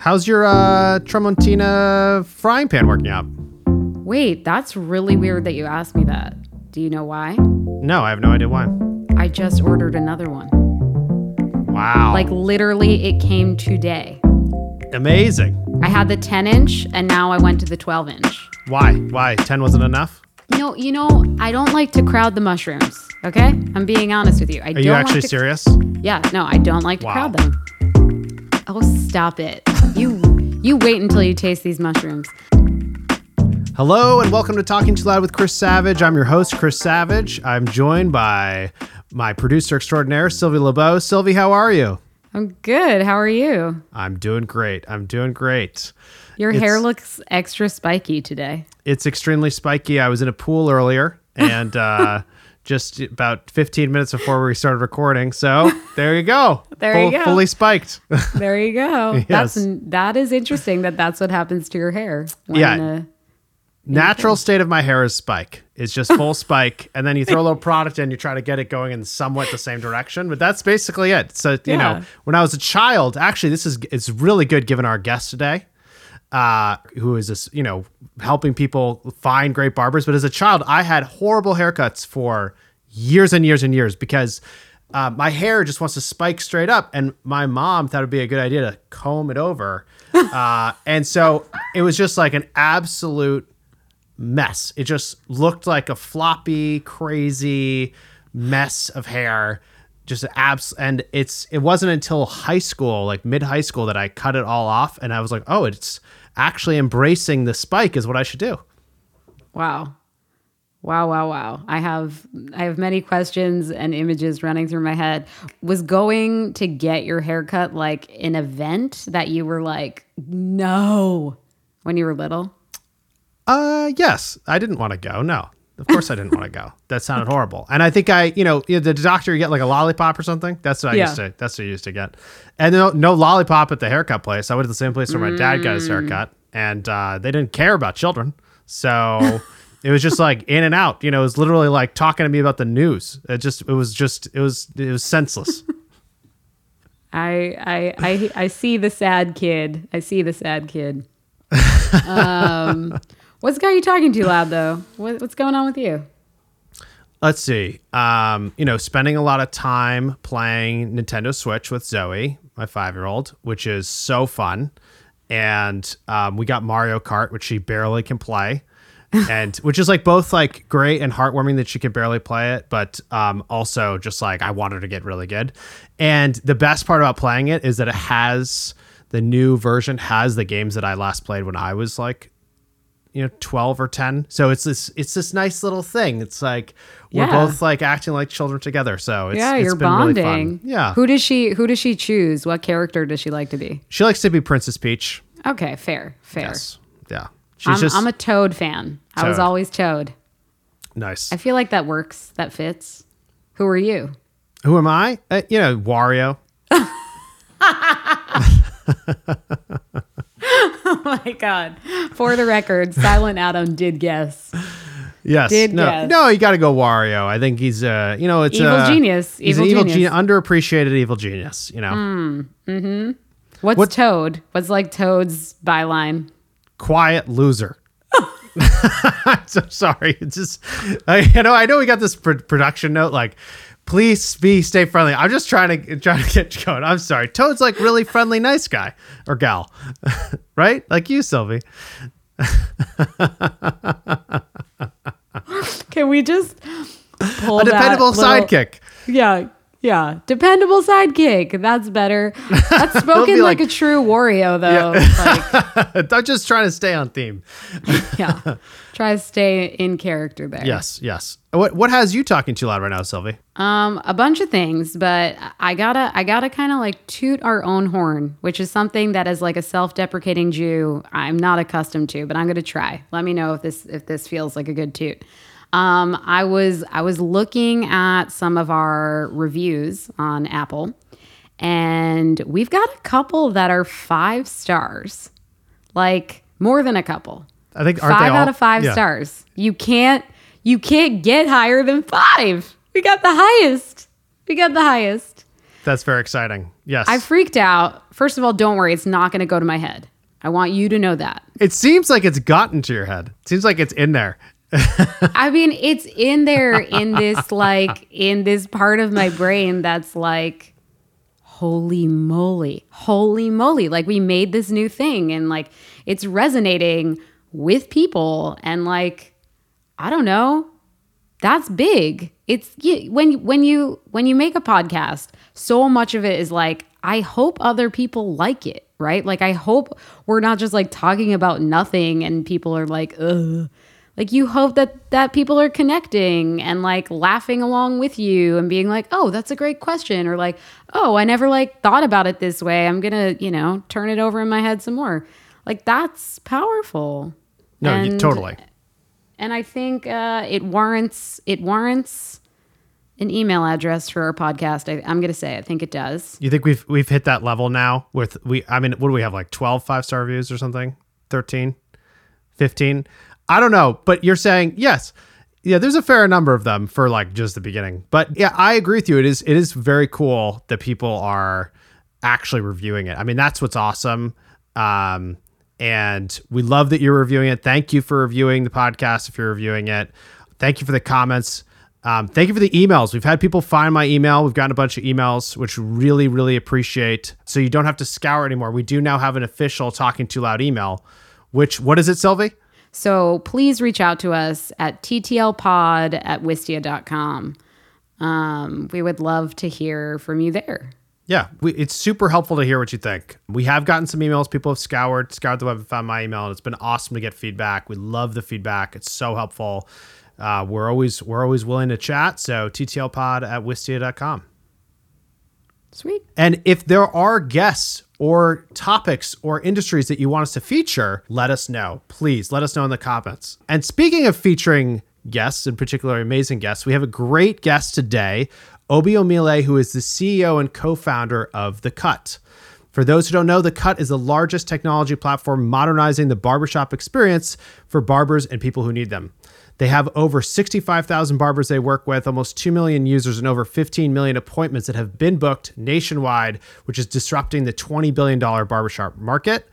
How's your uh, Tramontina frying pan working out? Wait, that's really weird that you asked me that. Do you know why? No, I have no idea why. I just ordered another one. Wow. Like literally, it came today. amazing. I had the 10 inch and now I went to the 12 inch. Why? Why? 10 wasn't enough? No, you know, I don't like to crowd the mushrooms. Okay, I'm being honest with you. I Are don't you like actually to- serious? Yeah, no, I don't like to Wow. crowd them. Oh, stop it! You you wait until you taste these mushrooms. Hello and welcome to Talking Too Loud with Chris Savage. I'm your host, Chris Savage. I'm joined by my producer extraordinaire, Sylvie LeBeau. Sylvie, how are you? I'm good. How are you? I'm doing great. I'm doing great. Your It's- hair looks extra spiky today. It's extremely spiky. I was in a pool earlier and uh, just about 15 minutes before we started recording. So there you go. There you go. Fully spiked. There you go. That's Yes. that is interesting that that's what happens to your hair. When, Yeah. uh, Natural state of my hair is spike. It's just full spike, and then you throw a little product in, you try to get it going in somewhat the same direction. But that's basically it. So you Yeah. know, when I was a child, actually, this is it's really good given our guest today, uh, who is this you know helping people find great barbers. But as a child, I had horrible haircuts for years and years and years because. Uh, my hair just wants to spike straight up, and my mom thought it'd be a good idea to comb it over, uh, and so it was just like an absolute mess. It just looked like a floppy, crazy mess of hair. Just abs and it's it wasn't until high school, like mid high school, that I cut it all off and I was like, oh, it's actually embracing the spike is what I should do. wow, wow, wow, wow. I have I have many questions and images running through my head. Was going to get your haircut like an event that you were like, no, when you were little? Uh yes. I didn't want to go. No. Of course I didn't want to go. That sounded horrible. And I think I, you know, the doctor you get like a lollipop or something. That's what I Yeah. used to that's what I used to get. And no, no lollipop at the haircut place. I went to the same place where my dad got his haircut and uh, they didn't care about children. So it was just like in and out. You know, it was literally like talking to me about the news. It just it was just it was it was senseless. I I I I see the sad kid. I see the sad kid. Um, what's got you talking too loud though? What, what's going on with you? Let's see. Um, you know, spending a lot of time playing Nintendo Switch with Zoe, my five year old, which is so fun. And um, we got Mario Kart, which she barely can play. and which is like both like great and heartwarming that she can barely play it, but um, also just like I want her to get really good. And the best part about playing it is that it has the new version has the games that I last played when I was like you know 12 or 10 so it's this it's this nice little thing it's like we're Yeah. both like acting like children together so it's, yeah, it's you're been really bonding. fun. yeah Who does she Who does she choose? What character does she like to be? she likes to be princess peach Okay, fair, fair. yes yeah she's I'm, just I'm a Toad fan. I was always Toad. nice I feel like that works. That fits. Who are you? who am i uh, you know wario Oh my god! For the record, Silent Adam did guess. yes Did no guess. no you got to go wario i think he's uh you know it's Evil uh, genius. he's an evil genius. Hmm. genius underappreciated evil genius you know What's What- Toad? What's like Toad's byline? quiet loser. I'm so sorry. It's just, I, you know, I know we got this pr- production note like, please be stay friendly. I'm just trying to trying to get you going. I'm sorry. Toad's like really friendly, nice guy or gal, right? Like you, Sylvie. Can we just pull A dependable that little- sidekick. Yeah, yeah, dependable sidekick. That's better. That's spoken like, like- a true Wario, though. Like, I'm just trying to stay on theme. yeah, try to stay in character there. Yes, yes. What what has you talking too loud right now, Sylvie? Um, a bunch of things, but I gotta, I gotta kind of like toot our own horn, which is something that as like a self-deprecating Jew, I'm not accustomed to, but I'm gonna try. Let me know if this, if this feels like a good toot. Um, I was, I was looking at some of our reviews on Apple, and we've got a couple that are five stars, like more than a couple. I think five all- out of five yeah. stars. You can't you can't get higher than five. We got the highest. We got the highest. That's very exciting. Yes. I freaked out. First of all, don't worry, it's not going to go to my head. I want you to know that. it seems like it's gotten to your head. It seems like it's in there. I mean, it's in there in this like in this part of my brain that's like holy moly. Holy moly. Like we made this new thing and like it's resonating with people and like I don't know. That's big. It's when when you when you make a podcast, so much of it is like I hope other people like it, right? Like I hope we're not just like talking about nothing and people are like, ugh. Like you hope that that people are connecting and like laughing along with you and being like, "Oh, that's a great question," or like, "Oh, I never like thought about it this way. I'm gonna, you know, turn it over in my head some more." Like that's powerful. No, you, totally. and I think uh, it warrants it warrants an email address for our podcast. I, I'm going to say I think it does. You think we've we've hit that level now with we I mean what do we have like 12 five star reviews or something? 13? 15? I don't know, but you're saying yes. Yeah, there's a fair number of them for like just the beginning. But yeah, I agree with you. It is it is very cool that people are actually reviewing it. I mean, that's what's awesome. Um and we love that you're reviewing it. Thank you for reviewing the podcast if you're reviewing it. Thank you for the comments. Um, thank you for the emails. We've had people find my email. We've gotten a bunch of emails, which really, really appreciate. So you don't have to scour anymore. We do now have an official Talking Too Loud email. Which what is it, Sylvie? So please reach out to us at ttlpod at wistia.com. Um, we would love to hear from you there. Yeah, we, it's super helpful to hear what you think. We have gotten some emails. People have scoured, scoured the web and found my email, and it's been awesome to get feedback. We love the feedback. It's so helpful. Uh, we're always we're always willing to chat. So ttlpod at wistia.com. Sweet. And if there are guests or topics or industries that you want us to feature, let us know. Please let us know in the comments. And speaking of featuring guests, in particular amazing guests, we have a great guest today, Obi Omile, who is the CEO and co-founder of The Cut. For those who don't know, The Cut is the largest technology platform modernizing the barbershop experience for barbers and people who need them. They have over 65,000 barbers they work with, almost 2 million users, and over 15 million appointments that have been booked nationwide, which is disrupting the $20 billion barbershop market.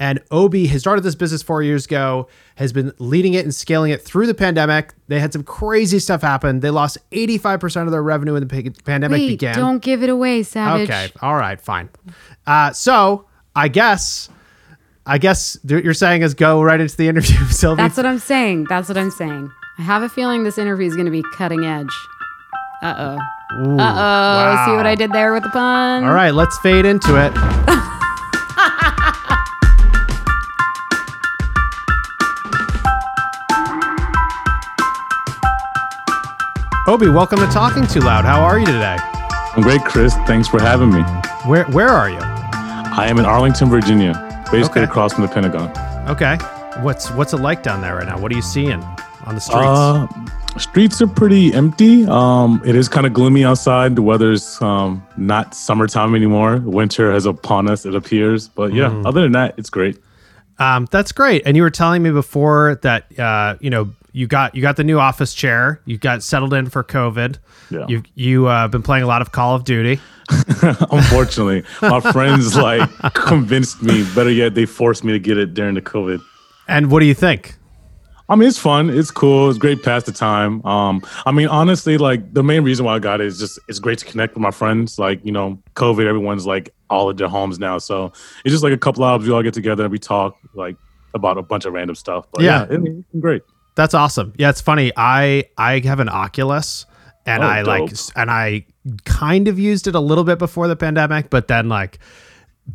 And Obi has started this business four years ago, has been leading it and scaling it through the pandemic. They had some crazy stuff happen. They lost 85% of their revenue when the pandemic Wait, began. don't give it away, Savage. Okay. All right. Fine. Uh, so I guess, I guess th- you're saying is go right into the interview, Sylvie. That's what I'm saying. That's what I'm saying. I have a feeling this interview is going to be cutting edge. Uh oh. Uh oh. See what. I did there with the pun? All right. Let's fade into it. Obi, welcome to Talking Too Loud. How are you today? I'm great, Chris. Thanks for having me. Where Where are you? I am in Arlington, Virginia, basically Okay. across from the Pentagon. Okay. What's What's it like down there right now? What are you seeing on the streets? Uh, streets are pretty empty. Um, it is kind of gloomy outside. The weather's um, not summertime anymore. Winter has upon us, it appears. But yeah, Mm. other than that, it's great. Um, that's great. And you were telling me before that uh, you know you got you got the new office chair. You got settled in for COVID. Yeah. You you uh, been playing a lot of Call of Duty. Unfortunately, my friends like convinced me. Better yet, they forced me to get it during the COVID. And what do you think? I mean, it's fun. It's cool. It's great pass the time. Um, I mean, honestly, like the main reason why I got it is just it's great to connect with my friends. Like, you know, COVID, everyone's like all at their homes now, so it's just like a couple of hours we all get together and we talk like about a bunch of random stuff. But Yeah. yeah, it's been great. That's awesome. Yeah, it's funny. I I have an Oculus, and Oh, I like dope. s- and I kind of used it a little bit before the pandemic, but then like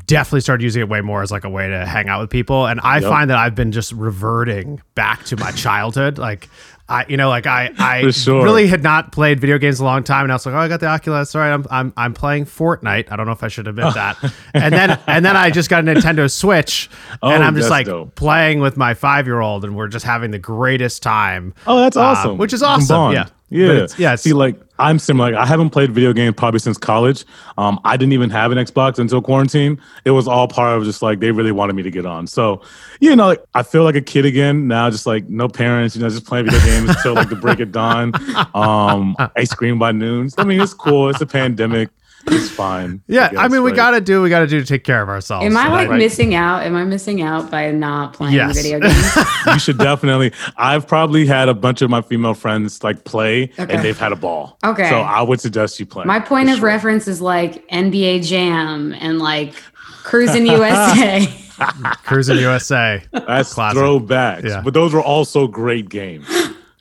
definitely started using it way more as like a way to hang out with people. And I Yep. find that I've been just reverting back to my childhood. Like I, you know, like I, I sure. really had not played video games a long time, and I was like, oh, I got the Oculus. All right, I'm, I'm, I'm playing Fortnite. I don't know if I should admit that. And then, and then I just got a Nintendo Switch, and Oh, I'm just like dope. playing with my five year old, and we're just having the greatest time. Oh, that's Uh, awesome. which is awesome. Yeah. Yeah. It's- yeah, it's- See, like I'm similar. Like, I haven't played video games probably since college. Um, I didn't even have an Xbox until quarantine. It was all part of just like they really wanted me to get on. So, you know, like, I feel like a kid again now. Just like no parents, you know, just playing video games until like the break of dawn. Um, ice cream by noon. I mean, it's cool. It's a pandemic. It's fine. Yeah, I, guess, mean, we got to do. We got to do to take care of ourselves. Am I like that- missing out? Am I missing out by not playing Yes. video games? you should definitely. I've probably had a bunch of my female friends like play, Okay. and they've had a ball. Okay. So I would suggest you play. My point of sure. reference is like NBA Jam and like Cruis'n USA. Cruis'n USA. That's Classic. throwbacks. Yeah. But those were also great games.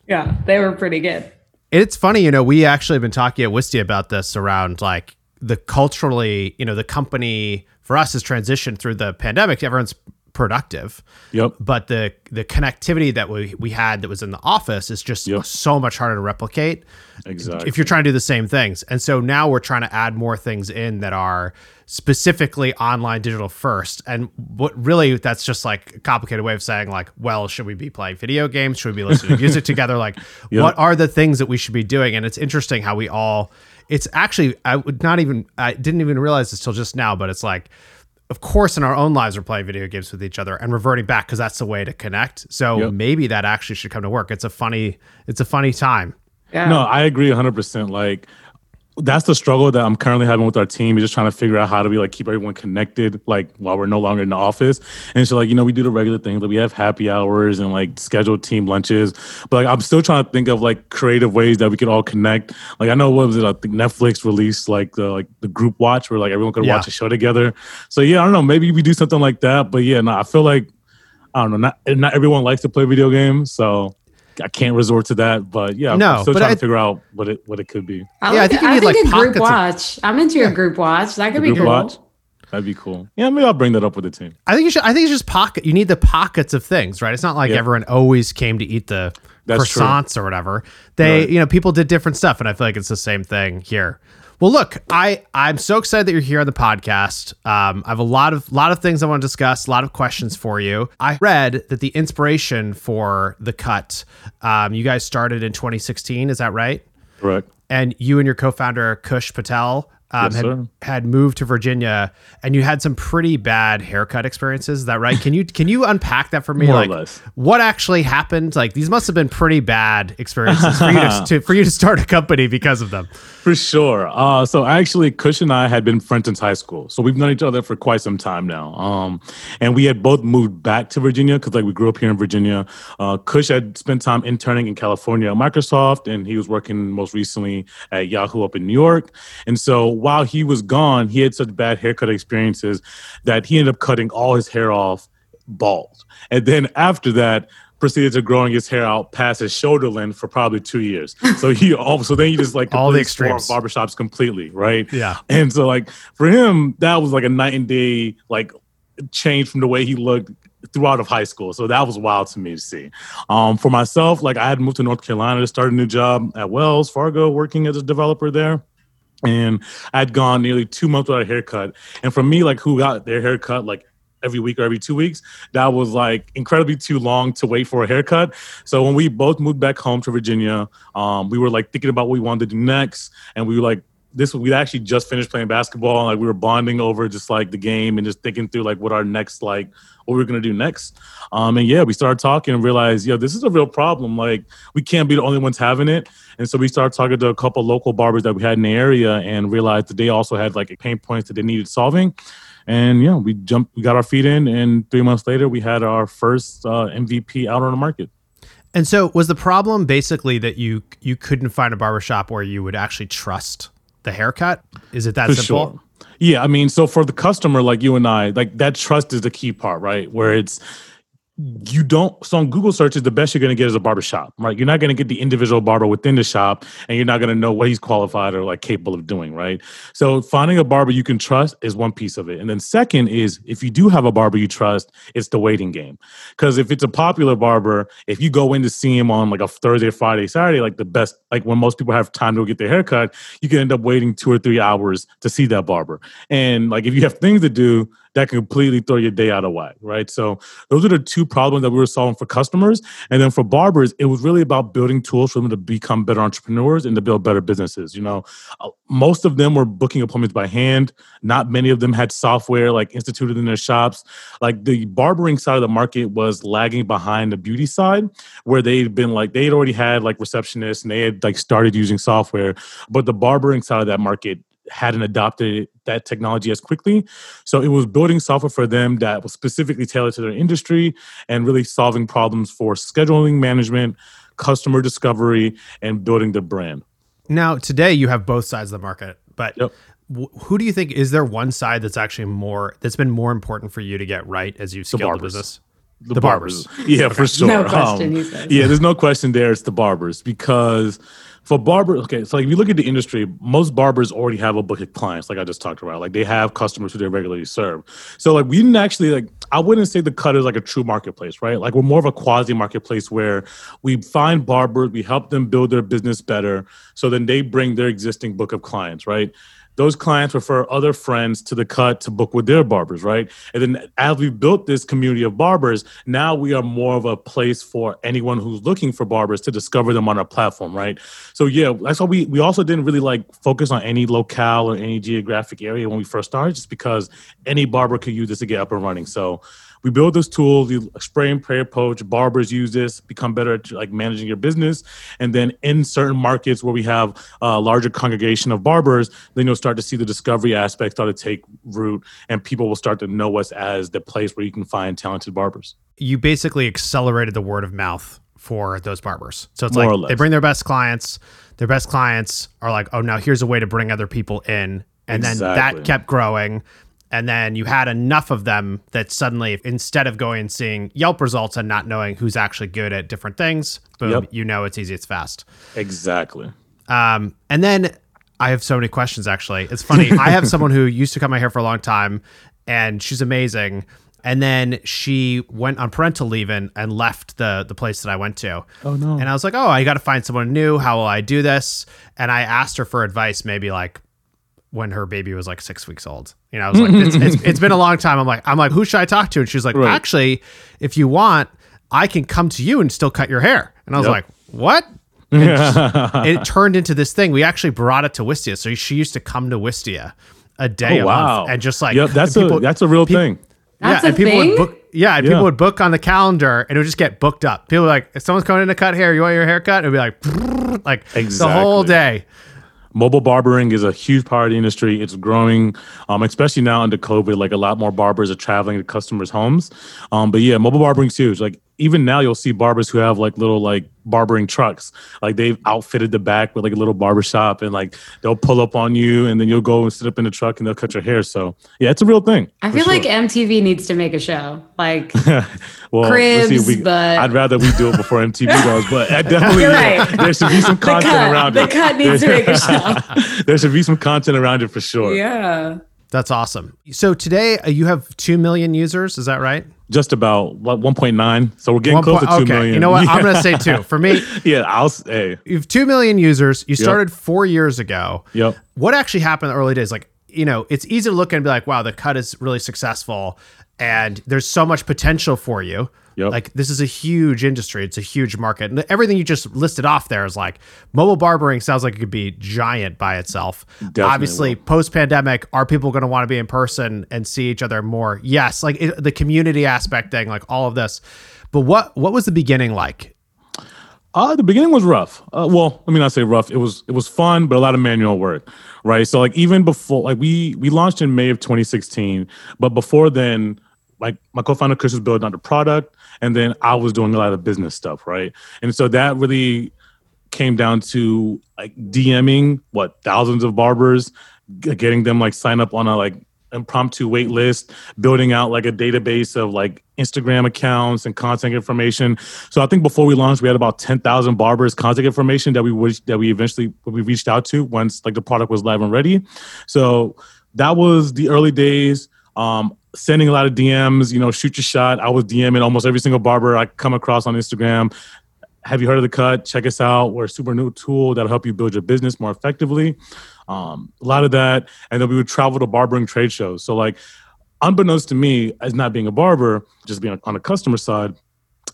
yeah, they were pretty good. It's funny, you know, we actually have been talking at Wistia about this around like the culturally, you know, the company for us has transitioned through the pandemic. Everyone's productive, Yep. but the the connectivity that we we had that was in the office is just Yep. so much harder to replicate. Exactly. if you're trying to do the same things. And so now we're trying to add more things in that are specifically online digital first. And what really that's just like a complicated way of saying like, well, should we be playing video games? Should we be listening to music together? Like Yep. what are the things that we should be doing? And it's interesting how we all it's actually I would not even I didn't even realize this till just now, but it's like of course in our own lives we're playing video games with each other and reverting back because that's the way to connect. So Yep. maybe that actually should come to work. It's a funny it's a funny time. Yeah. No, I agree 100%. Like, that's the struggle that I'm currently having with our team is just trying to figure out how do we like keep everyone connected like while we're no longer in the office. And so like you know we do the regular things like we have happy hours and like scheduled team lunches. But like I'm still trying to think of like creative ways that we could all connect. Like I know what was it I think Netflix released like the like the group watch where like everyone could Yeah. watch a show together. So yeah I don't know maybe we do something like that. But yeah no I feel like I don't know not not everyone likes to play video games. So I can't resort to that but yeah No, I'm still trying I- to figure out what it what it could be I, Yeah, I think you I need, think like, a group pockets of- watch. I'm into a group watch. That could be cool. watch? That'd be cool. Yeah, maybe I'll bring that up with the team. I think you should. I think it's just pocket. You need the pockets of things, right? It's not like Yeah. everyone always came to eat the That's true. croissants or whatever. They, Right. you know, people did different stuff, and I feel like it's the same thing here. Well, look, I I'm so excited that you're here on the podcast. Um, I have a lot of lot of things I want to discuss, a lot of questions for you. I read that the inspiration for the cut, um, you guys started in 2016. Is that right? Correct. and you and your co-founder Kush Patel um, Yes, had, had moved to Virginia, and you had some pretty bad haircut experiences. Is that right? Can you can you unpack that for me? More or like, less. what actually happened? Like, these must have been pretty bad experiences for you to, to for you to start a company because of them. For sure. Uh, so actually, Kush and I had been friends since high school, so we've known each other for quite some time now. Um, and we had both moved back to Virginia because, like, we grew up here in Virginia. Uh, Kush had spent time interning in California at Microsoft, and he was working most recently at Yahoo up in New York. And so while he was gone, he had such bad haircut experiences that he ended up cutting all his hair off bald. And then after that, proceeded to growing his hair out past his shoulder length for probably two years. So he also then he just like All the completely swore off extremes. barbershops completely, right? Yeah. And so like for him, that was like a night and day like change from the way he looked throughout of high school. So that was wild to me to see. Um, for myself, like I had moved to North Carolina to start a new job at Wells Fargo, working as a developer there. And I'd gone nearly two months without a haircut. And for me, like who got their haircut like every week or every two weeks, that was like incredibly too long to wait for a haircut. So when we both moved back home to Virginia, um, we were like thinking about what we wanted to do next. And we were like, this we actually just finished playing basketball and like we were bonding over just like the game and just thinking through like what our next like what we were gonna do next. Um and yeah, we started talking and realized, yo, this is a real problem. Like we can't be the only ones having it. And so we started talking to a couple local barbers that we had in the area and realized that they also had like pain points that they needed solving. And yeah, we jumped, we got our feet in, and three months later, we had our first uh, MVP out on the market. And so, was the problem basically that you you couldn't find a barbershop where you would actually trust the haircut? Is it that For simple? sure. Yeah, I mean, so for the customer like you and I, like that trust is the key part, right? Where it's you don't so on Google searches, the best you're gonna get is a barber shop, right? You're not gonna get the individual barber within the shop and you're not gonna know what he's qualified or like capable of doing, right? So finding a barber you can trust is one piece of it. And then second is if you do have a barber you trust, it's the waiting game. Because if it's a popular barber, if you go in to see him on like a Thursday, Friday, Saturday, like the best, like when most people have time to get their haircut, you can end up waiting two or three hours to see that barber. And like if you have things to do, that can completely throw your day out of whack, right? So those are the two problems that we were solving for customers. And then for barbers, it was really about building tools for them to become better entrepreneurs and to build better businesses. You know, Uh, most of them were booking appointments by hand. Not many of them had software like instituted in their shops. Like the barbering side of the market was lagging behind the beauty side, where they'd been like they'd already had like receptionists and they had like started using software, but the barbering side of that market hadn't adopted that technology as quickly. So it was building software for them that was specifically tailored to their industry and really solving problems for scheduling management, customer discovery, and building the brand. Now, today you have both sides of the market, but Yep. wh- who do you think is there one side that's actually more that's been more important for you to get right as you scale the, barbers. business? The, The barbers. barbers. Yeah, for sure. No question, Um. Yeah, there's no question there. It's the barbers because for barbers, okay, so like if you look at the industry, most barbers already have a book of clients, like I just talked about. Like they have customers who they regularly serve. So like we didn't actually like I wouldn't say the cut is like a true marketplace, right? Like we're more of a quasi marketplace where we find barbers, we help them build their business better, so then they bring their existing book of clients, right? Those clients refer other friends to the cut to book with their barbers, right? And then as we built this community of barbers, now we are more of a place for anyone who's looking for barbers to discover them on our platform, right? So yeah, that's why we we also didn't really like focus on any locale or any geographic area when we first started, just because any barber could use this to get up and running. So we build this tool, we spray and pray approach. Barbers use this, become better at like managing your business, and then in certain markets where we have a larger congregation of barbers, then you'll start to see the discovery aspect start to take root, and people will start to know us as the place where you can find talented barbers. You basically accelerated the word of mouth for those barbers. So it's More like they bring their best clients. Their best clients are like, oh, now here's a way to bring other people in, and then that kept growing. And then you had enough of them that suddenly, instead of going and seeing Yelp results and not knowing who's actually good at different things, boom, Yep. you know it's easy, it's fast. Exactly. Um, and then I have so many questions. Actually, it's funny. I have someone who used to cut my hair for a long time, and she's amazing. And then she went on parental leave and, and left the the place that I went to. Oh, no. And I was like, oh, I got to find someone new. How will I do this? And I asked her for advice, maybe like when her baby was like six weeks old. You know, I was like, it's, it's, it's been a long time. I'm like, I'm like, who should I talk to? And she's like, Right. actually, if you want, I can come to you and still cut your hair. And I was Yep. like, what? And it turned into this thing. We actually brought it to Wistia. So she used to come to Wistia a day Oh a wow! month and just like yep, that's people- a that's a real peop- thing. That's yeah, a and people thing? would book. Yeah, and Yeah. people would book on the calendar, and it would just get booked up. People were like, if someone's coming in to cut hair, you want your haircut? It'd be like, like the whole day. Mobile barbering is a huge part of the industry. It's growing, um, especially now under COVID. Like a lot more barbers are traveling to customers' homes. Um, but yeah, mobile barbering's huge. Like even now, you'll see barbers who have like little like barbering trucks. Like they've outfitted the back with like a little barber shop, and like they'll pull up on you, and then you'll go and sit up in the truck, and they'll cut your hair. So yeah, it's a real thing. I feel sure. like MTV needs to make a show. Like, well, let's cribs, see we- but- I'd rather we do it before MTV does. But I definitely, You're right. there should be some content cut, around the it. The cut needs to make a show. there should be some content around it for sure. yeah. That's awesome. So today uh, you have two million users. Is that right? Just about what 1.9. So we're getting One close point- to two okay. million. You know what? Yeah. I'm gonna say two. For me, yeah, I'll say. you have two million users. You started four years ago. Yep. What actually happened in the early days? Like, you know, it's easy to look and be like, wow, the cut is really successful and there's so much potential for you. Yep. Like, this is a huge industry. It's a huge market. And everything you just listed off there is like mobile barbering sounds like it could be giant by itself. Definitely Obviously, post pandemic, are people going to want to be in person and see each other more? Yes. Like it, the community aspect thing, like all of this. But what what was the beginning like? Uh, the beginning was rough. Uh, well, let me not say rough. It was it was fun, but a lot of manual work, right? So like even before, like we we launched in May of 2016, but before then, like my co-founder Kush was building out the product, and then I was doing a lot of business stuff, right? And so that really came down to like DMing what thousands of barbers, getting them like sign up on a like impromptu wait list, building out like a database of like Instagram accounts and contact information. So I think before we launched, we had about ten thousand barbers contact information that we wish that we eventually we reached out to once like the product was live and ready. So that was the early days. Um, sending a lot of DMs, you know, shoot your shot. I was DMing almost every single barber I come across on Instagram. Have you heard of the cut? Check us out. We're a super new tool that'll help you build your business more effectively. Um, a lot of that and then we would travel to barbering trade shows. So like unbeknownst to me as not being a barber just being on the customer side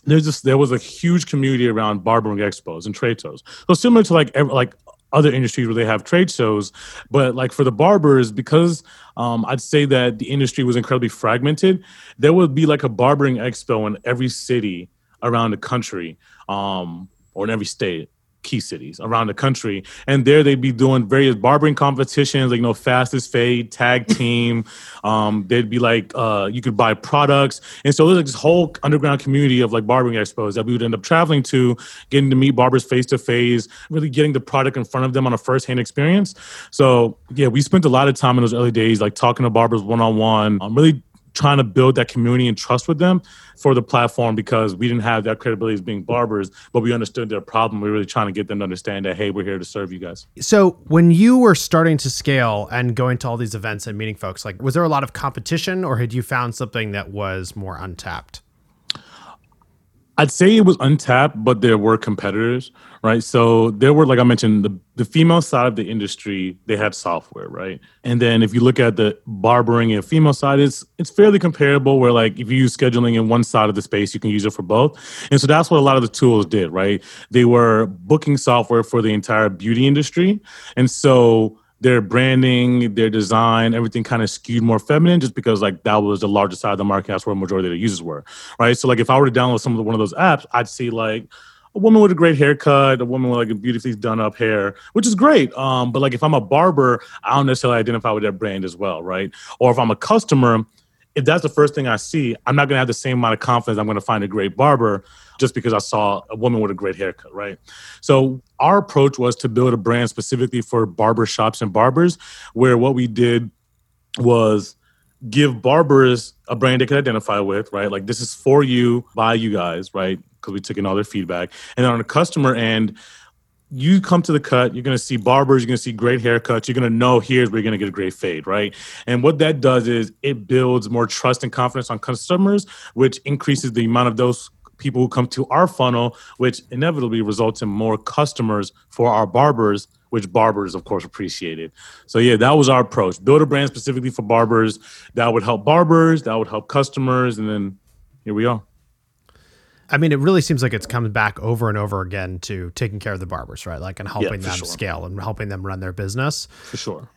there's just there was a huge community around barbering expos and trade shows. So similar to like like other industries where they have trade shows but like for the barbers because um, i'd say that the industry was incredibly fragmented there would be like a barbering expo in every city around the country um, or in every state key cities around the country. And there they'd be doing various barbering competitions, like, you know, fastest fade, tag team. um, they'd be like, uh, you could buy products. And so there's like this whole underground community of like barbering expos that we would end up traveling to, getting to meet barbers face to face, really getting the product in front of them on a first hand experience. So yeah, we spent a lot of time in those early days, like talking to barbers one on one, really trying to build that community and trust with them for the platform because we didn't have that credibility as being barbers, but we understood their problem. We were really trying to get them to understand that, hey, we're here to serve you guys. So when you were starting to scale and going to all these events and meeting folks, like was there a lot of competition or had you found something that was more untapped? I'd say it was untapped, but there were competitors, right? So there were, like I mentioned, the, the female side of the industry, they had software, right? And then if you look at the barbering and female side, it's it's fairly comparable where like if you use scheduling in one side of the space, you can use it for both. And so that's what a lot of the tools did, right? They were booking software for the entire beauty industry. And so their branding, their design, everything kind of skewed more feminine just because like that was the largest side of the market. That's where a majority of the users were. Right. So like if I were to download some of the, one of those apps, I'd see like a woman with a great haircut, a woman with like a beautifully done up hair, which is great. Um, but like if I'm a barber, I don't necessarily identify with that brand as well, right? Or if I'm a customer, if that's the first thing I see, I'm not gonna have the same amount of confidence I'm gonna find a great barber just because I saw a woman with a great haircut, right? So our approach was to build a brand specifically for barber shops and barbers, where what we did was give barbers a brand they could identify with, right? Like this is for you, by you guys, right? Because we took in all their feedback. And on the customer end, you come to the cut, you're gonna see barbers, you're gonna see great haircuts, you're gonna know here's where you're gonna get a great fade, right? And what that does is it builds more trust and confidence on customers, which increases the amount of those people who come to our funnel, which inevitably results in more customers for our barbers, which barbers, of course, appreciated. So, yeah, that was our approach. Build a brand specifically for barbers that would help barbers, that would help customers, and then here we are. I mean, it really seems like it's coming back over and over again to taking care of the barbers, right? Like, and helping yeah, them sure. scale and helping them run their business. For sure.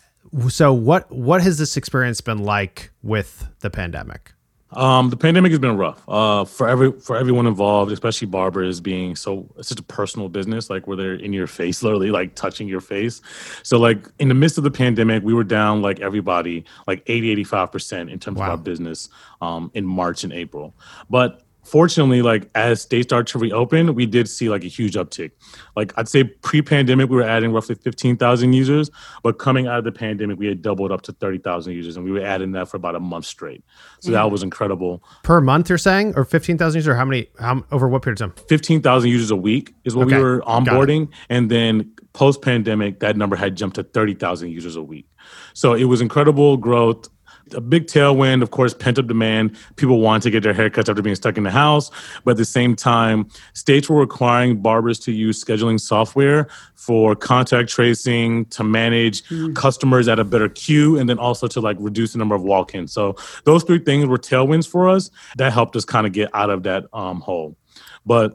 So, what what has this experience been like with the pandemic? Um, the pandemic has been rough uh, for every for everyone involved, especially barbers being so it's such a personal business, like where they're in your face, literally like touching your face. So like in the midst of the pandemic, we were down like everybody, like 80, 85 percent in terms wow. of our business um, in March and April. But fortunately, like as states start to reopen, we did see like a huge uptick. Like I'd say pre-pandemic, we were adding roughly 15,000 users, but coming out of the pandemic, we had doubled up to 30,000 users, and we were adding that for about a month straight. So mm. that was incredible. Per month, you're saying, or 15,000 users? Or how many? How over what period of time? 15,000 users a week is what okay. we were onboarding, and then post-pandemic, that number had jumped to 30,000 users a week. So it was incredible growth a big tailwind, of course, pent up demand. People want to get their haircuts after being stuck in the house. But at the same time, states were requiring barbers to use scheduling software for contact tracing, to manage mm. customers at a better queue, and then also to like reduce the number of walk ins. So those three things were tailwinds for us that helped us kind of get out of that um, hole. But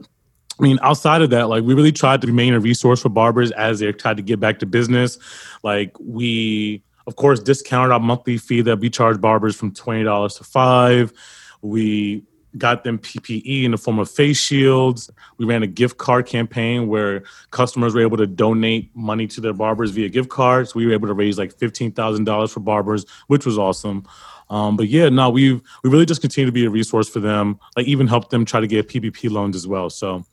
I mean, outside of that, like we really tried to remain a resource for barbers as they tried to get back to business. Like we of course, discounted our monthly fee that we charge barbers from twenty dollars to five. We got them PPE in the form of face shields. We ran a gift card campaign where customers were able to donate money to their barbers via gift cards. We were able to raise like fifteen thousand dollars for barbers, which was awesome. Um, but yeah, no, we've we really just continue to be a resource for them. Like even help them try to get PPP loans as well. So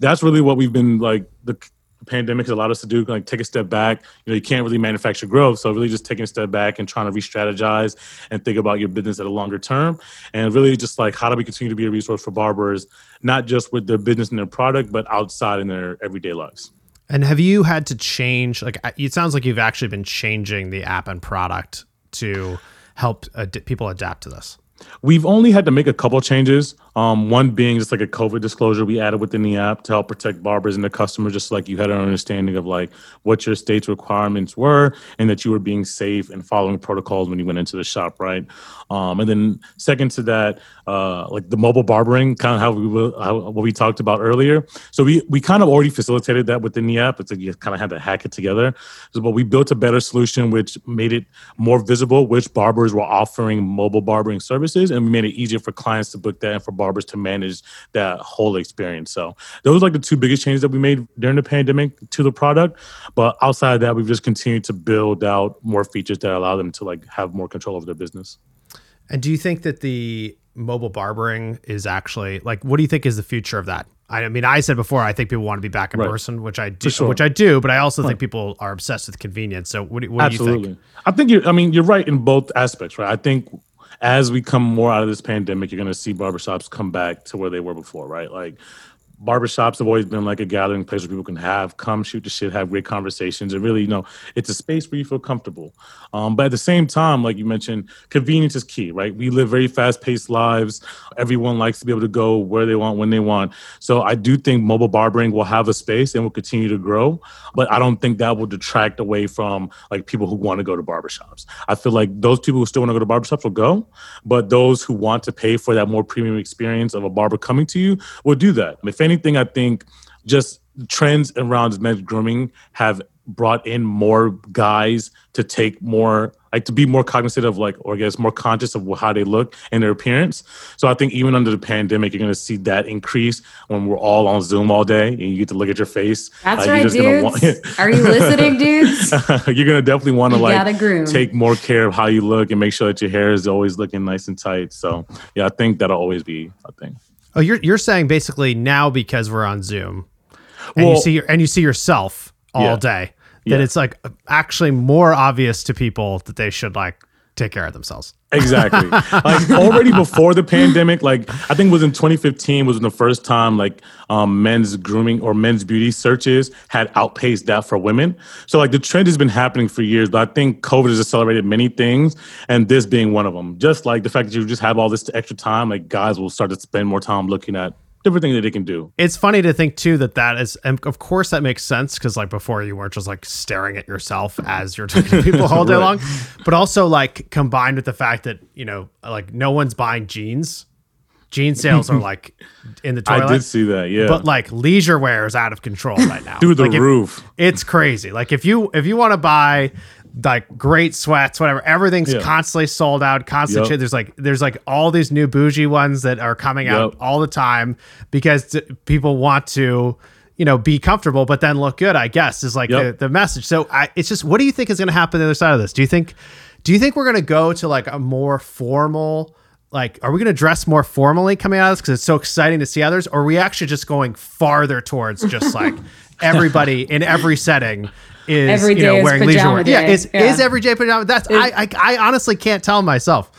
that's really what we've been like the pandemic has allowed us to do like take a step back. You know you can't really manufacture growth so really just taking a step back and trying to re-strategize and think about your business at a longer term. And really just like how do we continue to be a resource for barbers not just with their business and their product but outside in their everyday lives? And have you had to change like it sounds like you've actually been changing the app and product to help ad- people adapt to this. We've only had to make a couple changes. Um, one being just like a COVID disclosure we added within the app to help protect barbers and the customers, just like you had an understanding of like what your state's requirements were and that you were being safe and following protocols when you went into the shop, right? Um, and then second to that, uh, like the mobile barbering, kind of how we how, what we talked about earlier. So we we kind of already facilitated that within the app. It's like you kind of had to hack it together. So, but we built a better solution which made it more visible which barbers were offering mobile barbering services, and we made it easier for clients to book that and for barbers barbers to manage that whole experience. So those are like the two biggest changes that we made during the pandemic to the product. But outside of that, we've just continued to build out more features that allow them to like have more control over their business. And do you think that the mobile barbering is actually like what do you think is the future of that? I mean, I said before, I think people want to be back in Right. person, which I do, sure. which I do, but I also think people are obsessed with convenience. So, what do, what do you think? I think you're, I mean, you're right in both aspects, right? I think as we come more out of this pandemic, you're going to see barbershops come back to where they were before, right? Like barbershops have always been like a gathering place where people can have, come shoot the shit, have great conversations. And really, you know, it's a space where you feel comfortable. Um, but at the same time, like you mentioned, convenience is key, right? We live very fast paced lives. Everyone likes to be able to go where they want, when they want. So I do think mobile barbering will have a space and will continue to grow. But I don't think that will detract away from like people who want to go to barbershops. I feel like those people who still want to go to barbershops will go, but those who want to pay for that more premium experience of a barber coming to you will do that. If anything, I think just trends around men's grooming have brought in more guys to take more like to be more cognizant of like or I guess more conscious of how they look and their appearance. So I think even under the pandemic, you're gonna see that increase when we're all on Zoom all day and you get to look at your face. That's right, dudes. want- Are you listening, dudes? you're gonna definitely want to like take more care of how you look and make sure that your hair is always looking nice and tight. So yeah, I think that'll always be a thing. Oh, you're you're saying basically now because we're on Zoom, and you see and you see yourself all Yeah. day, that Yeah. it's like actually more obvious to people that they should like take care of themselves. Exactly. like already before the pandemic, like I think it was in 2015 was the first time like um, men's grooming or men's beauty searches had outpaced that for women. So like the trend has been happening for years, but I think COVID has accelerated many things, and this being one of them. Just like the fact that you just have all this extra time, like guys will start to spend more time looking at different things that they can do. It's funny to think too that that is, and of course that makes sense because like before you weren't just like staring at yourself as you're talking to people all day Right. long, but also like combined with the fact that you know like no one's buying jeans. Jean sales are like in the toilet. I did see that, yeah. but like leisure wear is out of control right now. through the Like, if- roof. It's crazy. Like if you if you want to buy like great sweats, whatever, everything's Yeah. constantly sold out, constant Yep. There's like there's like all these new bougie ones that are coming out all the time because t- people want to you know be comfortable but then look good. I guess is like Yep. the, the message. So I, it's just what do you think is going to happen on the other side of this? Do you think do you think we're going to go to like a more formal like are we going to dress more formally coming out of this because it's so exciting to see others or are we actually just going farther towards just like everybody in every setting is Every you know is wearing leisure pajama wear yeah is, Yeah. is every day pajama that's I, I i honestly can't tell myself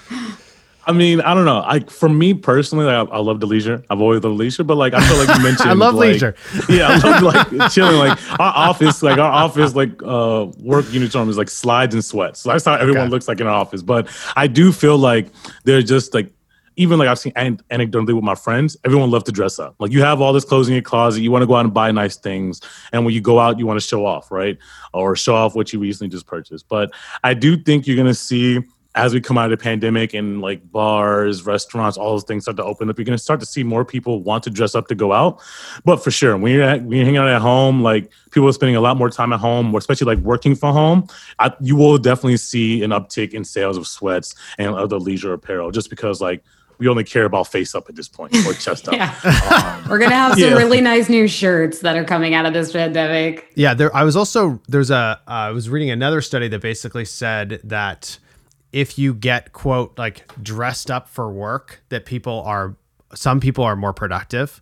I mean, I don't know. I for me personally, like, I, I love the leisure. I've always loved leisure, but like I feel like you mentioned, I love like- leisure. Yeah, I love like chilling. Like our office, like our office, like uh work uniform is like slides and sweats. So that's how everyone Okay. looks like in our office. But I do feel like they're just like. Even like I've seen an- anecdotally with my friends, everyone loves to dress up. Like you have all this clothes in your closet, you want to go out and buy nice things, and when you go out, you want to show off, right? Or show off what you recently just purchased. But I do think you're gonna see as we come out of the pandemic and like bars, restaurants, all those things start to open up, you're going to start to see more people want to dress up to go out. But for sure, when you're at, when you're hanging out at home, like people are spending a lot more time at home, especially like working from home, I, you will definitely see an uptick in sales of sweats and other leisure apparel, just because like we only care about face up at this point or chest up. Yeah. We're gonna have some Yeah. really nice new shirts that are coming out of this pandemic. Yeah, there. I was also there's a. Uh, I was reading another study that basically said that if you get quote like dressed up for work, that people are some people are more productive.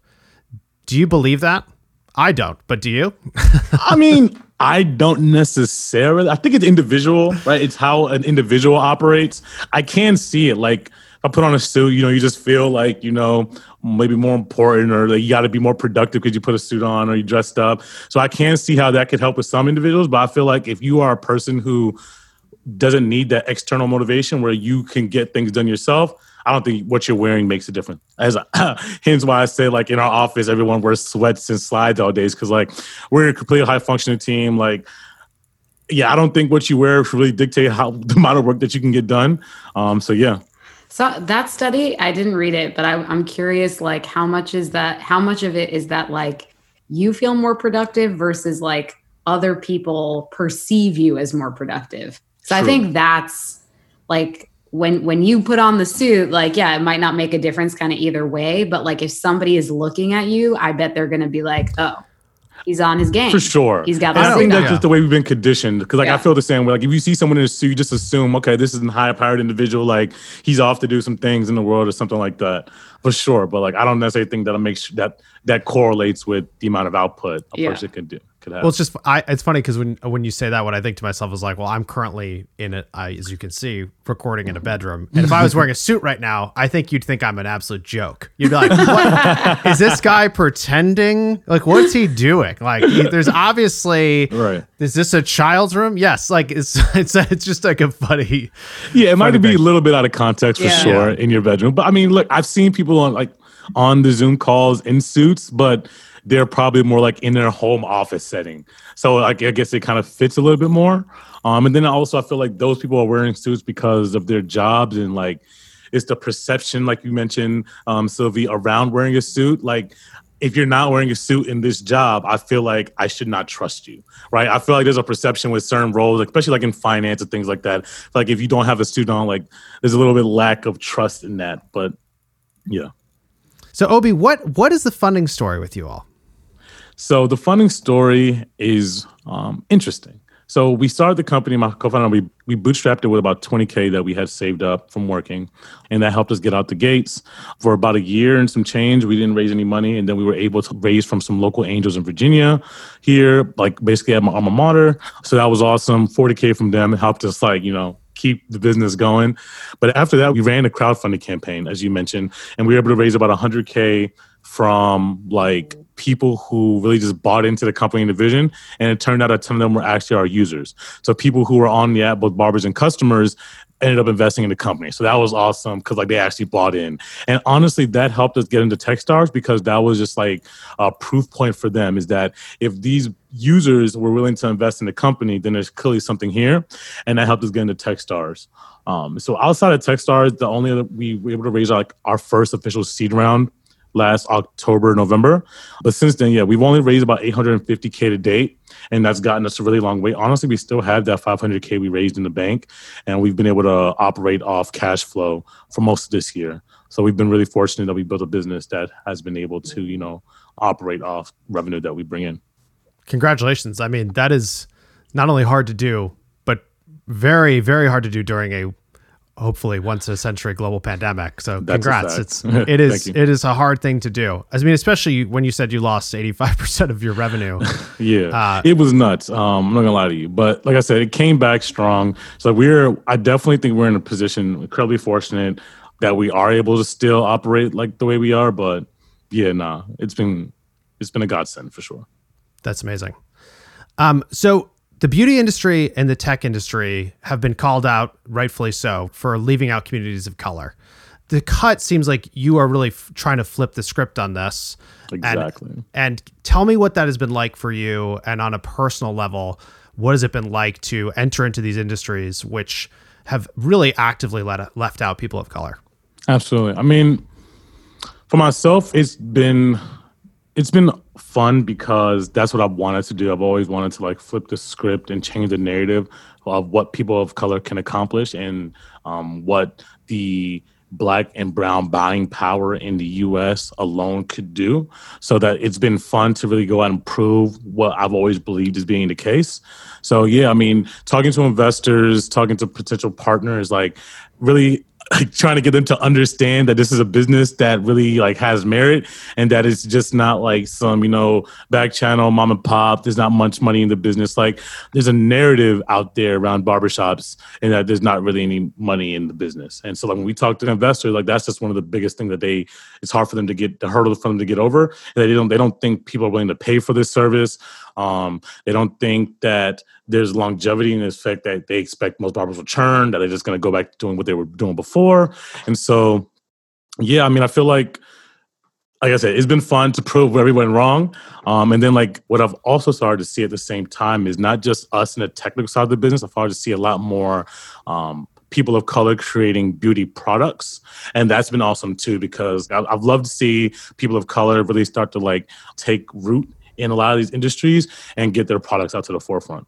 Do you believe that? I don't, but do you? I mean, I don't necessarily. I think it's individual, right? It's how an individual operates. I can see it. Like, if I put on a suit, you know, you just feel like, you know, maybe more important or like you got to be more productive because you put a suit on or you dressed up. So I can see how that could help with some individuals. But I feel like if you are a person who doesn't need that external motivation where you can get things done yourself, I don't think what you're wearing makes a difference. As a, hence why I say like in our office, everyone wears sweats and slides all days because like we're a completely high functioning team. Like, yeah, I don't think what you wear should really dictate how the amount of work that you can get done. Um, so yeah, So that study, I didn't read it, but I, I'm curious, like, how much is that? How much of it is that like you feel more productive versus like other people perceive you as more productive? So I think that's like when when you put on the suit, like yeah, it might not make a difference kind of either way, but like if somebody is looking at you, I bet they're going to be like, "Oh, he's on his game." For sure. He's got I think that's just the way we've been conditioned. Because like I feel the same way. Like if you see someone in a suit, you just assume, okay, this is a high powered individual. Like he's off to do some things in the world or something like that. For sure. But like I don't necessarily think that'll make sure that that correlates with the amount of output a Yeah. person can do could have. Well, it's just I, it's funny because when when you say that, what I think to myself is like, well, I'm currently in it, as you can see, recording in a bedroom, and if I was wearing a suit right now, I think you'd think I'm an absolute joke. You'd be like, what? is this guy pretending? Like, what's he doing? Like, he- there's obviously Right. Is this a child's room? Yes. Like, it's it's it's just like a funny. Yeah, it might Funny be a little bit out of context for Yeah. sure in your bedroom. But I mean, look, I've seen people on like on the Zoom calls in suits, but they're probably more like in their home office setting. So like I guess it kind of fits a little bit more. Um, and then also I feel like those people are wearing suits because of their jobs and like it's the perception, like you mentioned, um, Sylvie, around wearing a suit. Like if you're not wearing a suit in this job, I feel like I should not trust you, right? I feel like there's a perception with certain roles, especially like in finance and things like that. Like if you don't have a suit on, like there's a little bit lack of trust in that. But yeah. So, Obi, what what is the funding story with you all? So the funding story is um, interesting. So we started the company, my co-founder, we, we bootstrapped it with about 20K that we had saved up from working. And that helped us get out the gates for about a year and some change. We didn't raise any money. And then we were able to raise from some local angels in Virginia here, like basically at my alma mater. So that was awesome. 40K from them helped us like, you know, keep the business going. But after that, we ran a crowdfunding campaign, as you mentioned, and we were able to raise about 100K from like people who really just bought into the company and the vision. And it turned out a ton of them were actually our users. So people who were on the app, both barbers and customers, ended up investing in the company. So that was awesome because like they actually bought in. And honestly, that helped us get into Techstars because that was just like a proof point for them is that if these users were willing to invest in the company, then there's clearly something here. And that helped us get into Techstars. Um, so outside of Techstars, the only other we were able to raise like our first official seed round last October, November. But since then, yeah, we've only raised about 850K to date. And that's gotten us a really long way. Honestly, we still have that 500K we raised in the bank. And we've been able to operate off cash flow for most of this year. So we've been really fortunate that we built a business that has been able to, you know, operate off revenue that we bring in. Congratulations. I mean, that is not only hard to do, but very, very hard to do during a hopefully once a century global pandemic. So That's congrats. It's it is it is a hard thing to do. I mean, especially when you said you lost 85% of your revenue. Yeah, Uh, it was nuts. Um, I'm not gonna lie to you, but like I said, it came back strong. So we're, I definitely think we're in a position, incredibly fortunate that we are able to still operate like the way we are. But yeah, nah, it's been, it's been a godsend for sure. That's amazing. Um, so the beauty industry and the tech industry have been called out, rightfully so, for leaving out communities of color. The cut seems like you are really f- trying to flip the script on this. And- Exactly. And, tell me what that has been like for you, and on a personal level, what has it been like to enter into these industries which have really actively let, left out people of color? Absolutely. I mean, for myself, it's been it's been fun because that's what I've wanted to do. I've always wanted to like flip the script and change the narrative of what people of color can accomplish and um, what the black and brown buying power in the US alone could do. So that it's been fun to really go out and prove what I've always believed is being the case. So yeah, I mean, talking to investors, talking to potential partners, like really like trying to get them to understand that this is a business that really like has merit and that it's just not like some you know back channel mom and pop there's not much money in the business. Like there's a narrative out there around barbershops and that there's not really any money in the business. And so like when we talk to investors like that's just one of the biggest things that they it's hard for them to get the hurdle for them to get over. And they don't they don't think people are willing to pay for this service um, they don't think that there's longevity in the fact that they expect most barbers will churn, that they're just going to go back to doing what they were doing before. And so, yeah, I mean, I feel like, like I said, it's been fun to prove where we went wrong. Um, and then, like, what I've also started to see at the same time is not just us in the technical side of the business, I've started to see a lot more. Um, people of color creating beauty products and that's been awesome too because i've loved to see people of color really start to like take root in a lot of these industries and get their products out to the forefront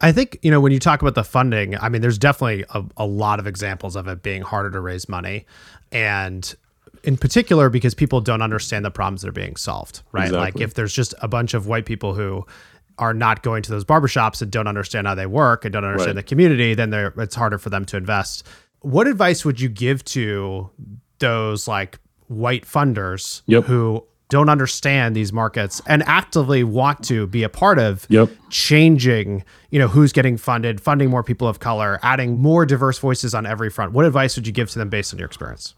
I think, you know, when you talk about the funding, I mean, there's definitely a, a lot of examples of it being harder to raise money. And in particular, because people don't understand the problems that are being solved, right? Exactly. Like if there's just a bunch of white people who are not going to those barbershops and don't understand how they work and don't understand Right. the community, then it's harder for them to invest. What advice would you give to those like white funders Yep. who don't understand these markets and actively want to be a part of Yep. changing, you know, who's getting funded, funding more people of color, adding more diverse voices on every front. What advice would you give to them based on your experience?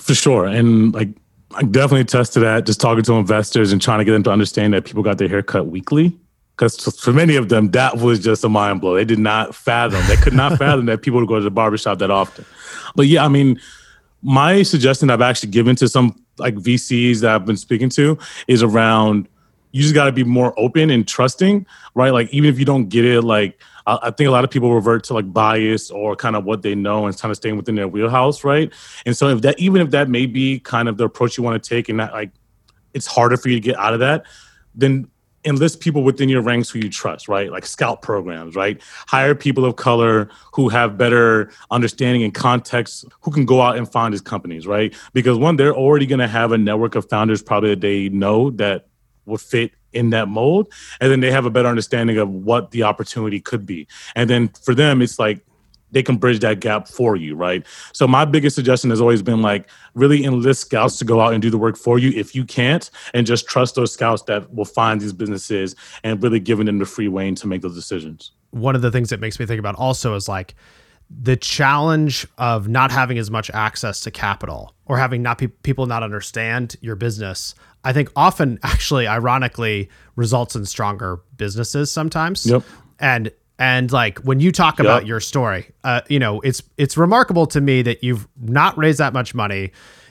For sure. And like I definitely attest to that, just talking to investors and trying to get them to understand that people got their hair cut weekly. Because for many of them, that was just a mind blow. They did not fathom, they could not fathom that people would go to the barbershop that often. But yeah, I mean, my suggestion I've actually given to some like VCs that I've been speaking to is around you just got to be more open and trusting, right? Like even if you don't get it, like I, I think a lot of people revert to like bias or kind of what they know and kind of staying within their wheelhouse, right? And so if that even if that may be kind of the approach you want to take, and that like it's harder for you to get out of that, then enlist people within your ranks who you trust, right? Like scout programs, right? Hire people of color who have better understanding and context, who can go out and find these companies, right? Because one, they're already going to have a network of founders probably that they know that would fit in that mold, and then they have a better understanding of what the opportunity could be. And then for them, it's like they can bridge that gap for you, right? So my biggest suggestion has always been like really enlist scouts to go out and do the work for you if you can't, and just trust those scouts that will find these businesses and really giving them the free reign to make those decisions. One of the things that makes me think about also is like the challenge of not having as much access to capital or having not pe- people not understand your business. I think often actually ironically results in stronger businesses sometimes. Yep. And and like when you talk about your story, uh, you know, it's it's remarkable to me that you've not raised that much money.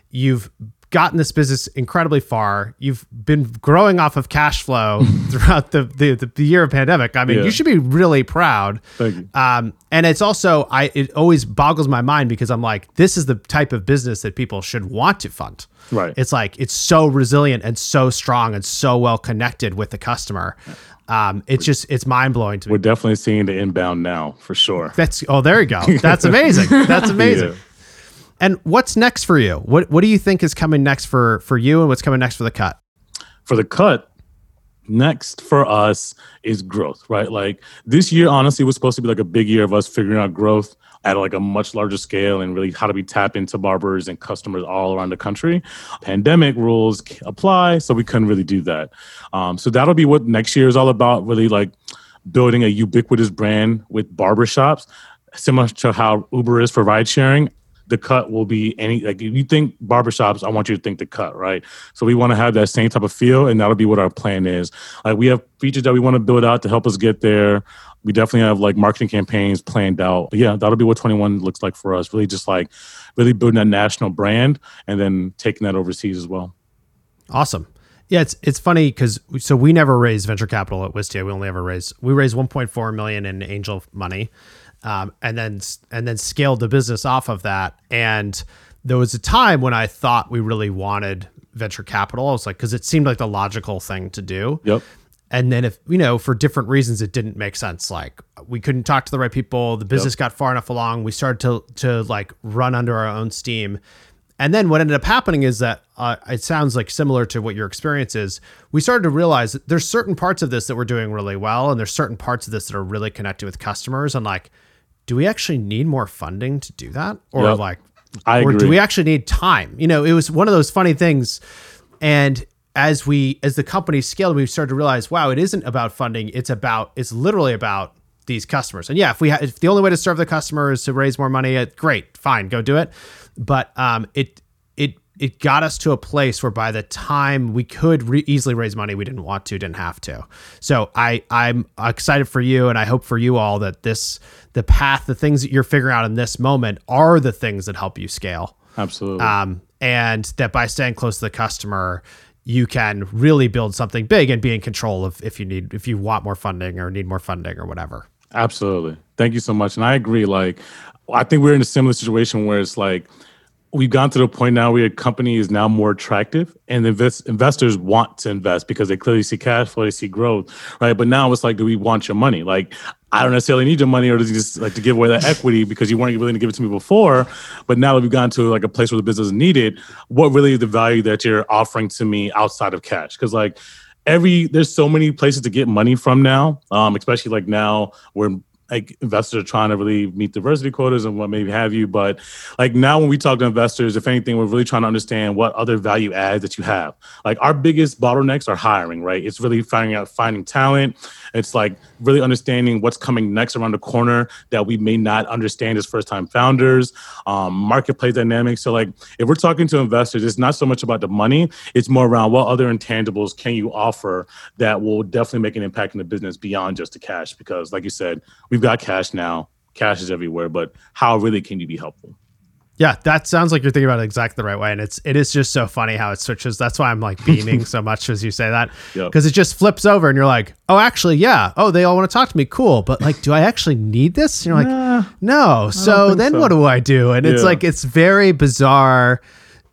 You've gotten this business incredibly far. You've been growing off of cash flow throughout the, the the year of pandemic. I mean, Yeah. you should be really proud. Thank you. Um, and it's also I it always boggles my mind because I'm like, this is the type of business that people should want to fund. Right. It's like it's so resilient and so strong and so well connected with the customer. Um, it's just it's mind blowing to me. We're definitely seeing the inbound now for sure. That's oh, there you go. That's amazing. That's amazing. Yeah. And what's next for you? What what do you think is coming next for for you, and what's coming next for the cut? for the cut next for us is growth right like this year honestly was supposed to be like a big year of us figuring out growth at like a much larger scale and really how do we tap into barbers and customers all around the country pandemic rules apply so we couldn't really do that um, so that'll be what next year is all about really like building a ubiquitous brand with barbershops similar to how uber is for ride sharing the cut will be any like if you think barbershops, I want you to think the cut, right? So we want to have that same type of feel, and that'll be what our plan is. Like we have features that we want to build out to help us get there. We definitely have like marketing campaigns planned out. But yeah, that'll be what 21 looks like for us. Really just like really building that national brand and then taking that overseas as well. Awesome. Yeah, it's it's funny because so we never raised venture capital at Wistia. We only ever raised we raised 1.4 million in angel money, um, and then and then scaled the business off of that. And there was a time when I thought we really wanted venture capital. I was like, because it seemed like the logical thing to do. Yep. And then if you know for different reasons it didn't make sense. Like we couldn't talk to the right people. The business got far enough along. We started to to like run under our own steam. And then what ended up happening is that uh, it sounds like similar to what your experience is. We started to realize that there's certain parts of this that we're doing really well, and there's certain parts of this that are really connected with customers. And like, do we actually need more funding to do that, or Yep. like, I or do we actually need time? You know, it was one of those funny things. And as we as the company scaled, we started to realize, wow, it isn't about funding. It's about it's literally about these customers. And yeah, if we ha- if the only way to serve the customer is to raise more money, uh, great, fine, go do it. But um, it it got us to a place where by the time we could re- easily raise money, we didn't want to, didn't have to. So I I'm excited for you, and I hope for you all that this the path, the things that you're figuring out in this moment are the things that help you scale Absolutely. um, and that by staying close to the customer you can really build something big and be in control of if you need if you want more funding or need more funding or whatever Absolutely. Thank you so much. And I agree. Like, I think we're in a similar situation where it's like, we've gone to the point now where a company is now more attractive and invest, investors want to invest because they clearly see cash flow, they see growth, right? But now it's like, do we want your money? Like, I don't necessarily need your money or does he just like to give away that equity because you weren't willing to give it to me before. But now that we've gotten to like a place where the business is needed, what really is the value that you're offering to me outside of cash? Because like every there's so many places to get money from now, um, especially like now we're like investors are trying to really meet diversity quotas and what maybe have you. But like now when we talk to investors, if anything, we're really trying to understand what other value adds that you have. Like our biggest bottlenecks are hiring, right? It's really finding out finding talent. It's like really understanding what's coming next around the corner that we may not understand as first time founders, um, marketplace dynamics. So like if we're talking to investors, it's not so much about the money, it's more around what other intangibles can you offer that will definitely make an impact in the business beyond just the cash. Because like you said, we've got cash now. Cash is everywhere, but how really can you be helpful? Yeah, that sounds like you're thinking about it exactly the right way, and it's it is just so funny how it switches. That's why I'm like beaming so much as you say that, because yep. it just flips over, and you're like, oh, actually, yeah, oh, they all want to talk to me, cool, but like, do I actually need this? And you're like, nah, no. So then so. what do I do? And yeah. it's like it's very bizarre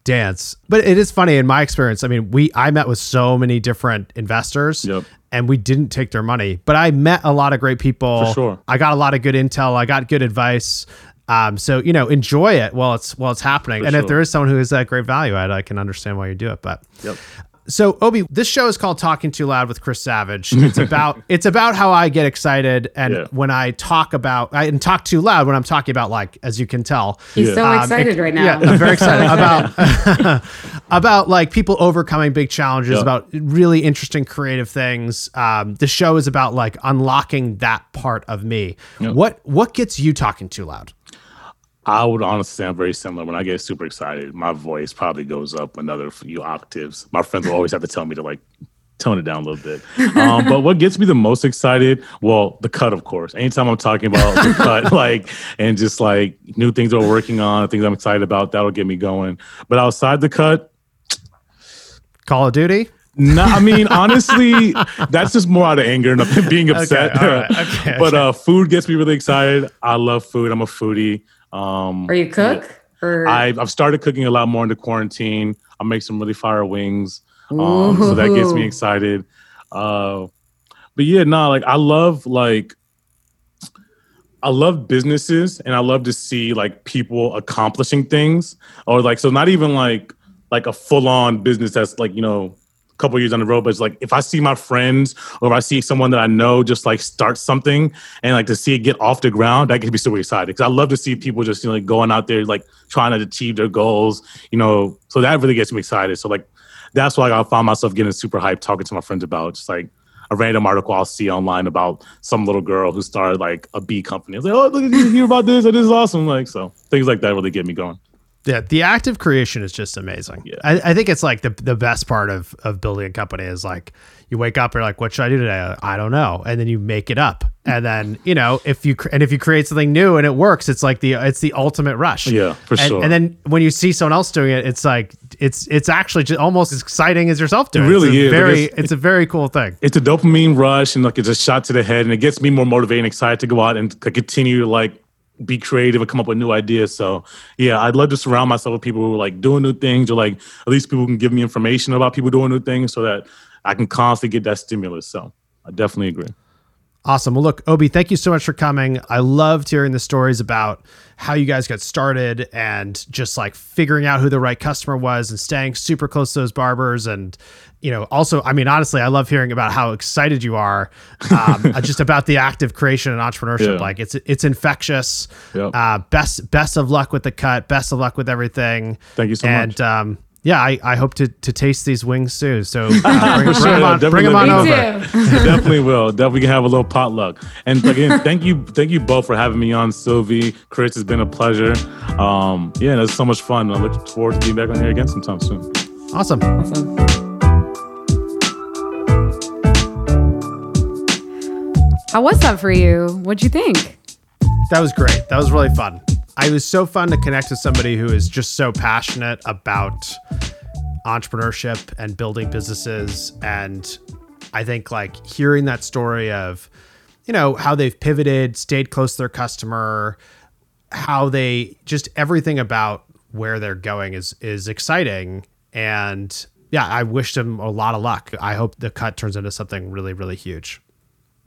dance, but it is funny in my experience. I mean, we I met with so many different investors, yep and we didn't take their money. But I met a lot of great people. For sure. I got a lot of good intel. I got good advice. Um, so you know, enjoy it while it's while it's happening. For and sure. if there is someone who is that great value add, I can understand why you do it. But yep. So Obi, this show is called Talking Too Loud with Chris Savage. It's about it's about how I get excited and yeah. when I talk about I and talk too loud when I'm talking about like as you can tell. He's yeah. so um, excited it, right now. Yeah, I'm very excited about about like people overcoming big challenges, yeah. about really interesting creative things. Um, the show is about like unlocking that part of me. What what gets you talking too loud? I would honestly say I'm very similar. When I get super excited, my voice probably goes up another few octaves. My friends will always have to tell me to like tone it down a little bit. Um, but what gets me the most excited, well, the cut, of course. Anytime I'm talking about the cut, like, and just like new things we're working on, things I'm excited about, that'll get me going. But outside the cut, Call of Duty. No, I mean honestly, that's just more out of anger and being upset. Okay, okay, but uh, food gets me really excited. I love food. I'm a foodie. Um, Are you cook? Yeah. Or? I've, I've started cooking a lot more into quarantine. I make some really fire wings. Um, so that gets me excited. Uh, but yeah, no, nah, like I love like I love businesses and I love to see like people accomplishing things or like so not even like like a full on business that's like you know couple years on the road, but it's like if I see my friends or if I see someone that I know just like start something and like to see it get off the ground, that can be super excited because I love to see people just you know like going out there like trying to achieve their goals, you know. So that really gets me excited. So like that's why I found myself getting super hyped talking to my friends about just like a random article I'll see online about some little girl who started like a bee company. I was like, oh, look, you hear about this? And this is awesome. Like, so things like that really get me going. Yeah, the act of creation is just amazing. Yeah. I, I, think it's like the the best part of of building a company is like you wake up, you're like, what should I do today? I don't know, and then you make it up, and then you know if you and if you create something new and it works, it's like the it's the ultimate rush. Yeah, for and, sure. And then when you see someone else doing it, it's like it's it's actually just almost as exciting as yourself doing. It really it's is. Very, it's, it's, a very cool thing. It's a dopamine rush, and like it's a shot to the head, and it gets me more motivated and excited to go out and continue like be creative and come up with new ideas. So yeah, I'd love to surround myself with people who are like doing new things or like at least people can give me information about people doing new things so that I can constantly get that stimulus. So I definitely agree. Awesome. Well, look, Obi, thank you so much for coming. I loved hearing the stories about how you guys got started and just like figuring out who the right customer was and staying super close to those barbers. And, you know, also, I mean, honestly, I love hearing about how excited you are um, just about the active creation and entrepreneurship. Yeah. Like it's, it's infectious. Yep. Uh, best, best of luck with the cut. Best of luck with everything. Thank you so and, much. And, um, yeah, I, I hope to, to taste these wings too. So uh, bring, bring, them on, bring them on over. definitely will. Definitely can have a little potluck. And again, thank you, thank you both for having me on, Sylvie. Chris, it's been a pleasure. Um, yeah, it's so much fun. I look forward to being back on here again sometime soon. Awesome. Awesome. How was that for you? What'd you think? That was great. That was really fun. It was so fun to connect with somebody who is just so passionate about entrepreneurship and building businesses. And I think like hearing that story of, you know, how they've pivoted, stayed close to their customer, how they just everything about where they're going is is exciting and yeah, I wished him a lot of luck. I hope the cut turns into something really really huge.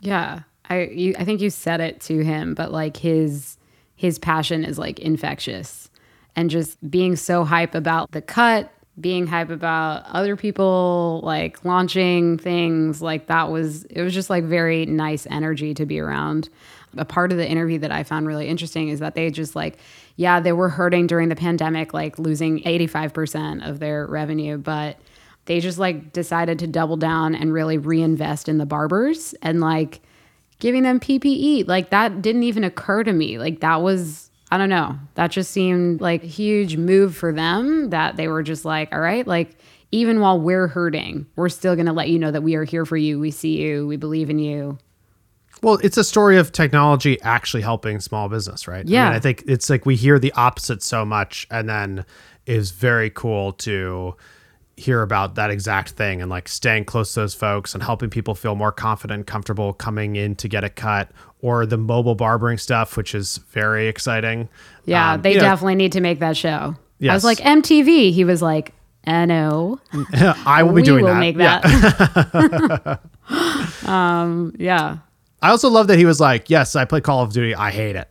Yeah. I you, I think you said it to him, but like his his passion is like infectious. And just being so hype about the cut, being hype about other people like launching things, like that was it was just like very nice energy to be around. A part of the interview that I found really interesting is that they just like yeah, they were hurting during the pandemic, like losing 85% of their revenue, but they just like decided to double down and really reinvest in the barbers and like giving them PPE. Like that didn't even occur to me. Like that was I don't know. That just seemed like a huge move for them that they were just like, all right, like even while we're hurting, we're still going to let you know that we are here for you. We see you. We believe in you. Well, it's a story of technology actually helping small business, right? Yeah. I, mean, I think it's like we hear the opposite so much, and then it's very cool to hear about that exact thing and like staying close to those folks and helping people feel more confident, comfortable coming in to get a cut, or the mobile barbering stuff, which is very exciting. Yeah, Um, they you know, definitely need to make that show. I was like MTV. He was like, uh, no, I will be we doing will that. make Yeah. that. um, yeah. I also love that he was like, "Yes, I play Call of Duty. I hate it."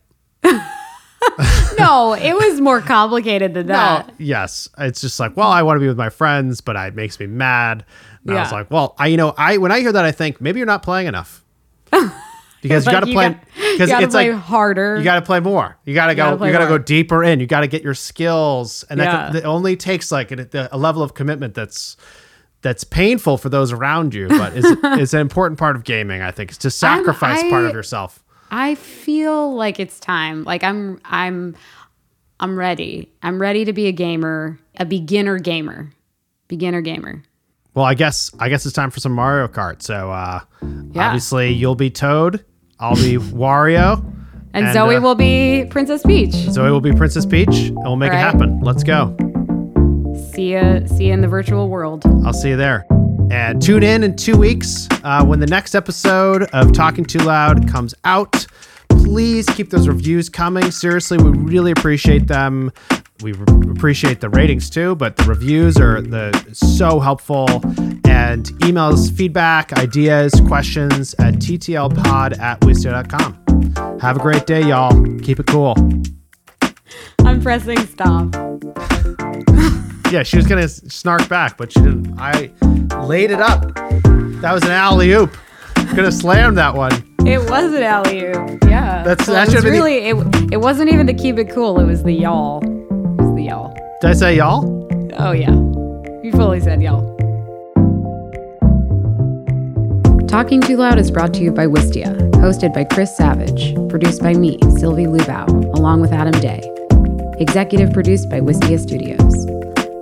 No, it was more complicated than that. Oh, yes. It's just like, well, I want to be with my friends, but it makes me mad. And I was like, well, I, you know, I when I hear that, I think maybe you're not playing enough because you Like, got to play because it's play like harder. you got to play more. You got to gotta go. You got to go deeper in. You got to get your skills, and that, Yeah. that only takes like a, a level of commitment that's that's painful for those around you, but is is an important part of gaming. I think is to sacrifice part of yourself. I feel like it's time. Like I'm I'm I'm ready. I'm ready to be a gamer, a beginner gamer. Beginner gamer. Well, I guess I guess it's time for some Mario Kart. So uh, Yeah. obviously you'll be Toad, I'll be Wario, And, And, Zoe uh, will be Princess Peach. Zoe will be Princess Peach, and we'll make it happen. Let's go. See ya see you in the virtual world. I'll see you there. And tune in in two weeks uh, when the next episode of Talking Too Loud comes out. Please keep those reviews coming. Seriously, we really appreciate them. We re- appreciate the ratings too, but the reviews are the so helpful. And emails, feedback, ideas, questions at ttlpod at wistia.com. Have a great day, y'all. Keep it cool. I'm pressing stop. Yeah, she was gonna snark back, but she didn't. I laid it up. That was an alley oop. Gonna slam that one. It was an alley oop. Yeah. That's- Well, that it was should've been the- really it, it wasn't even the keep it cool, it was the y'all. It was the y'all. Did I say y'all? Oh yeah. You fully said y'all. Talking Too Loud is brought to you by Wistia, hosted by Chris Savage, produced by me, Sylvie Lubau, along with Adam Day. Executive produced by Wistia Studios.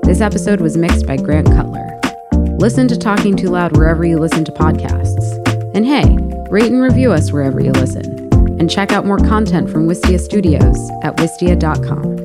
This episode was mixed by Grant Cutler. Listen to Talking Too Loud wherever you listen to podcasts. And hey, rate and review us wherever you listen. And check out more content from Wistia Studios at wistia.com.